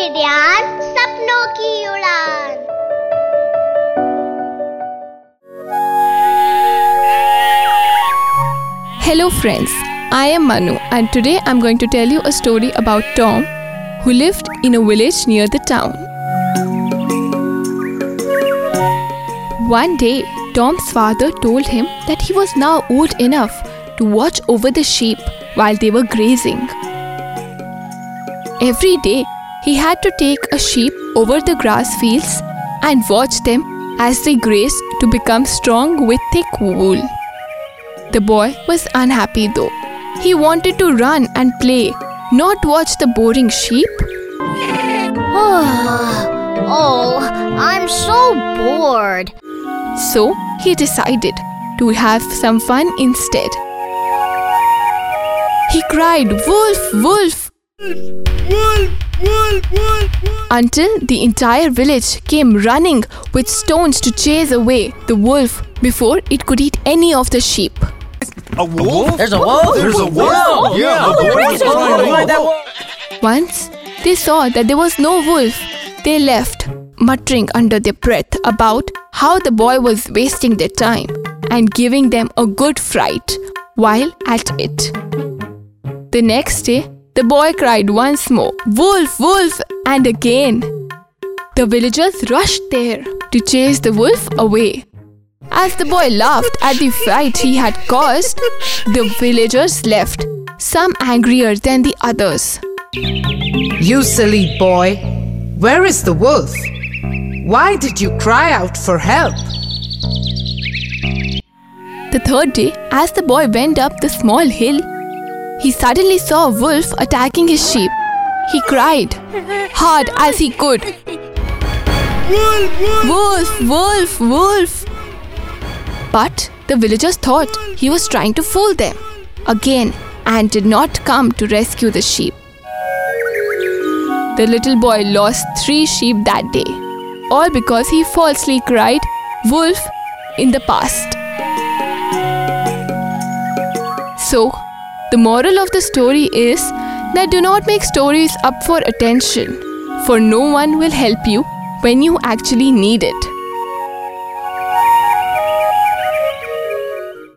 खिड़ियान सपनों की उड़ान Hello, friends. I am Manu, and today I'm going to tell you a story about Tom, who lived in a village near the town. One day, Tom's father told him that he was now old enough to watch over the sheep while they were grazing. Every day, he had to take a sheep over the grass fields and watch them as they grazed to become strong with thick wool. The boy was unhappy though. He wanted to run and play, not watch the boring sheep. oh, I'm so bored. So he decided to have some fun instead. He cried, Wolf, Wolf! Until the entire village came running with stones to chase away the wolf before it could eat any of the sheep. A wolf? There's a wolf. There's a wolf. Yeah, the boy was trying to. Once they saw that there was no wolf, they left, muttering under their breath about how the boy was wasting their time and giving them a good fright while at it. The next day, the boy cried once more, Wolf, wolf, and again. The villagers rushed there to chase the wolf away. As the boy laughed at the fright he had caused, the villagers left, some angrier than the others. You silly boy, where is the wolf? Why did you cry out for help? The third day, as the boy went up the small hill, he suddenly saw a wolf attacking his sheep. He cried hard as he could. Wolf, wolf, wolf. wolf. But the villagers thought he was trying to fool them again and did not come to rescue the sheep. The little boy lost three sheep that day, all because he falsely cried wolf in the past. So, the moral of the story is that do not make stories up for attention, for no one will help you when you actually need it.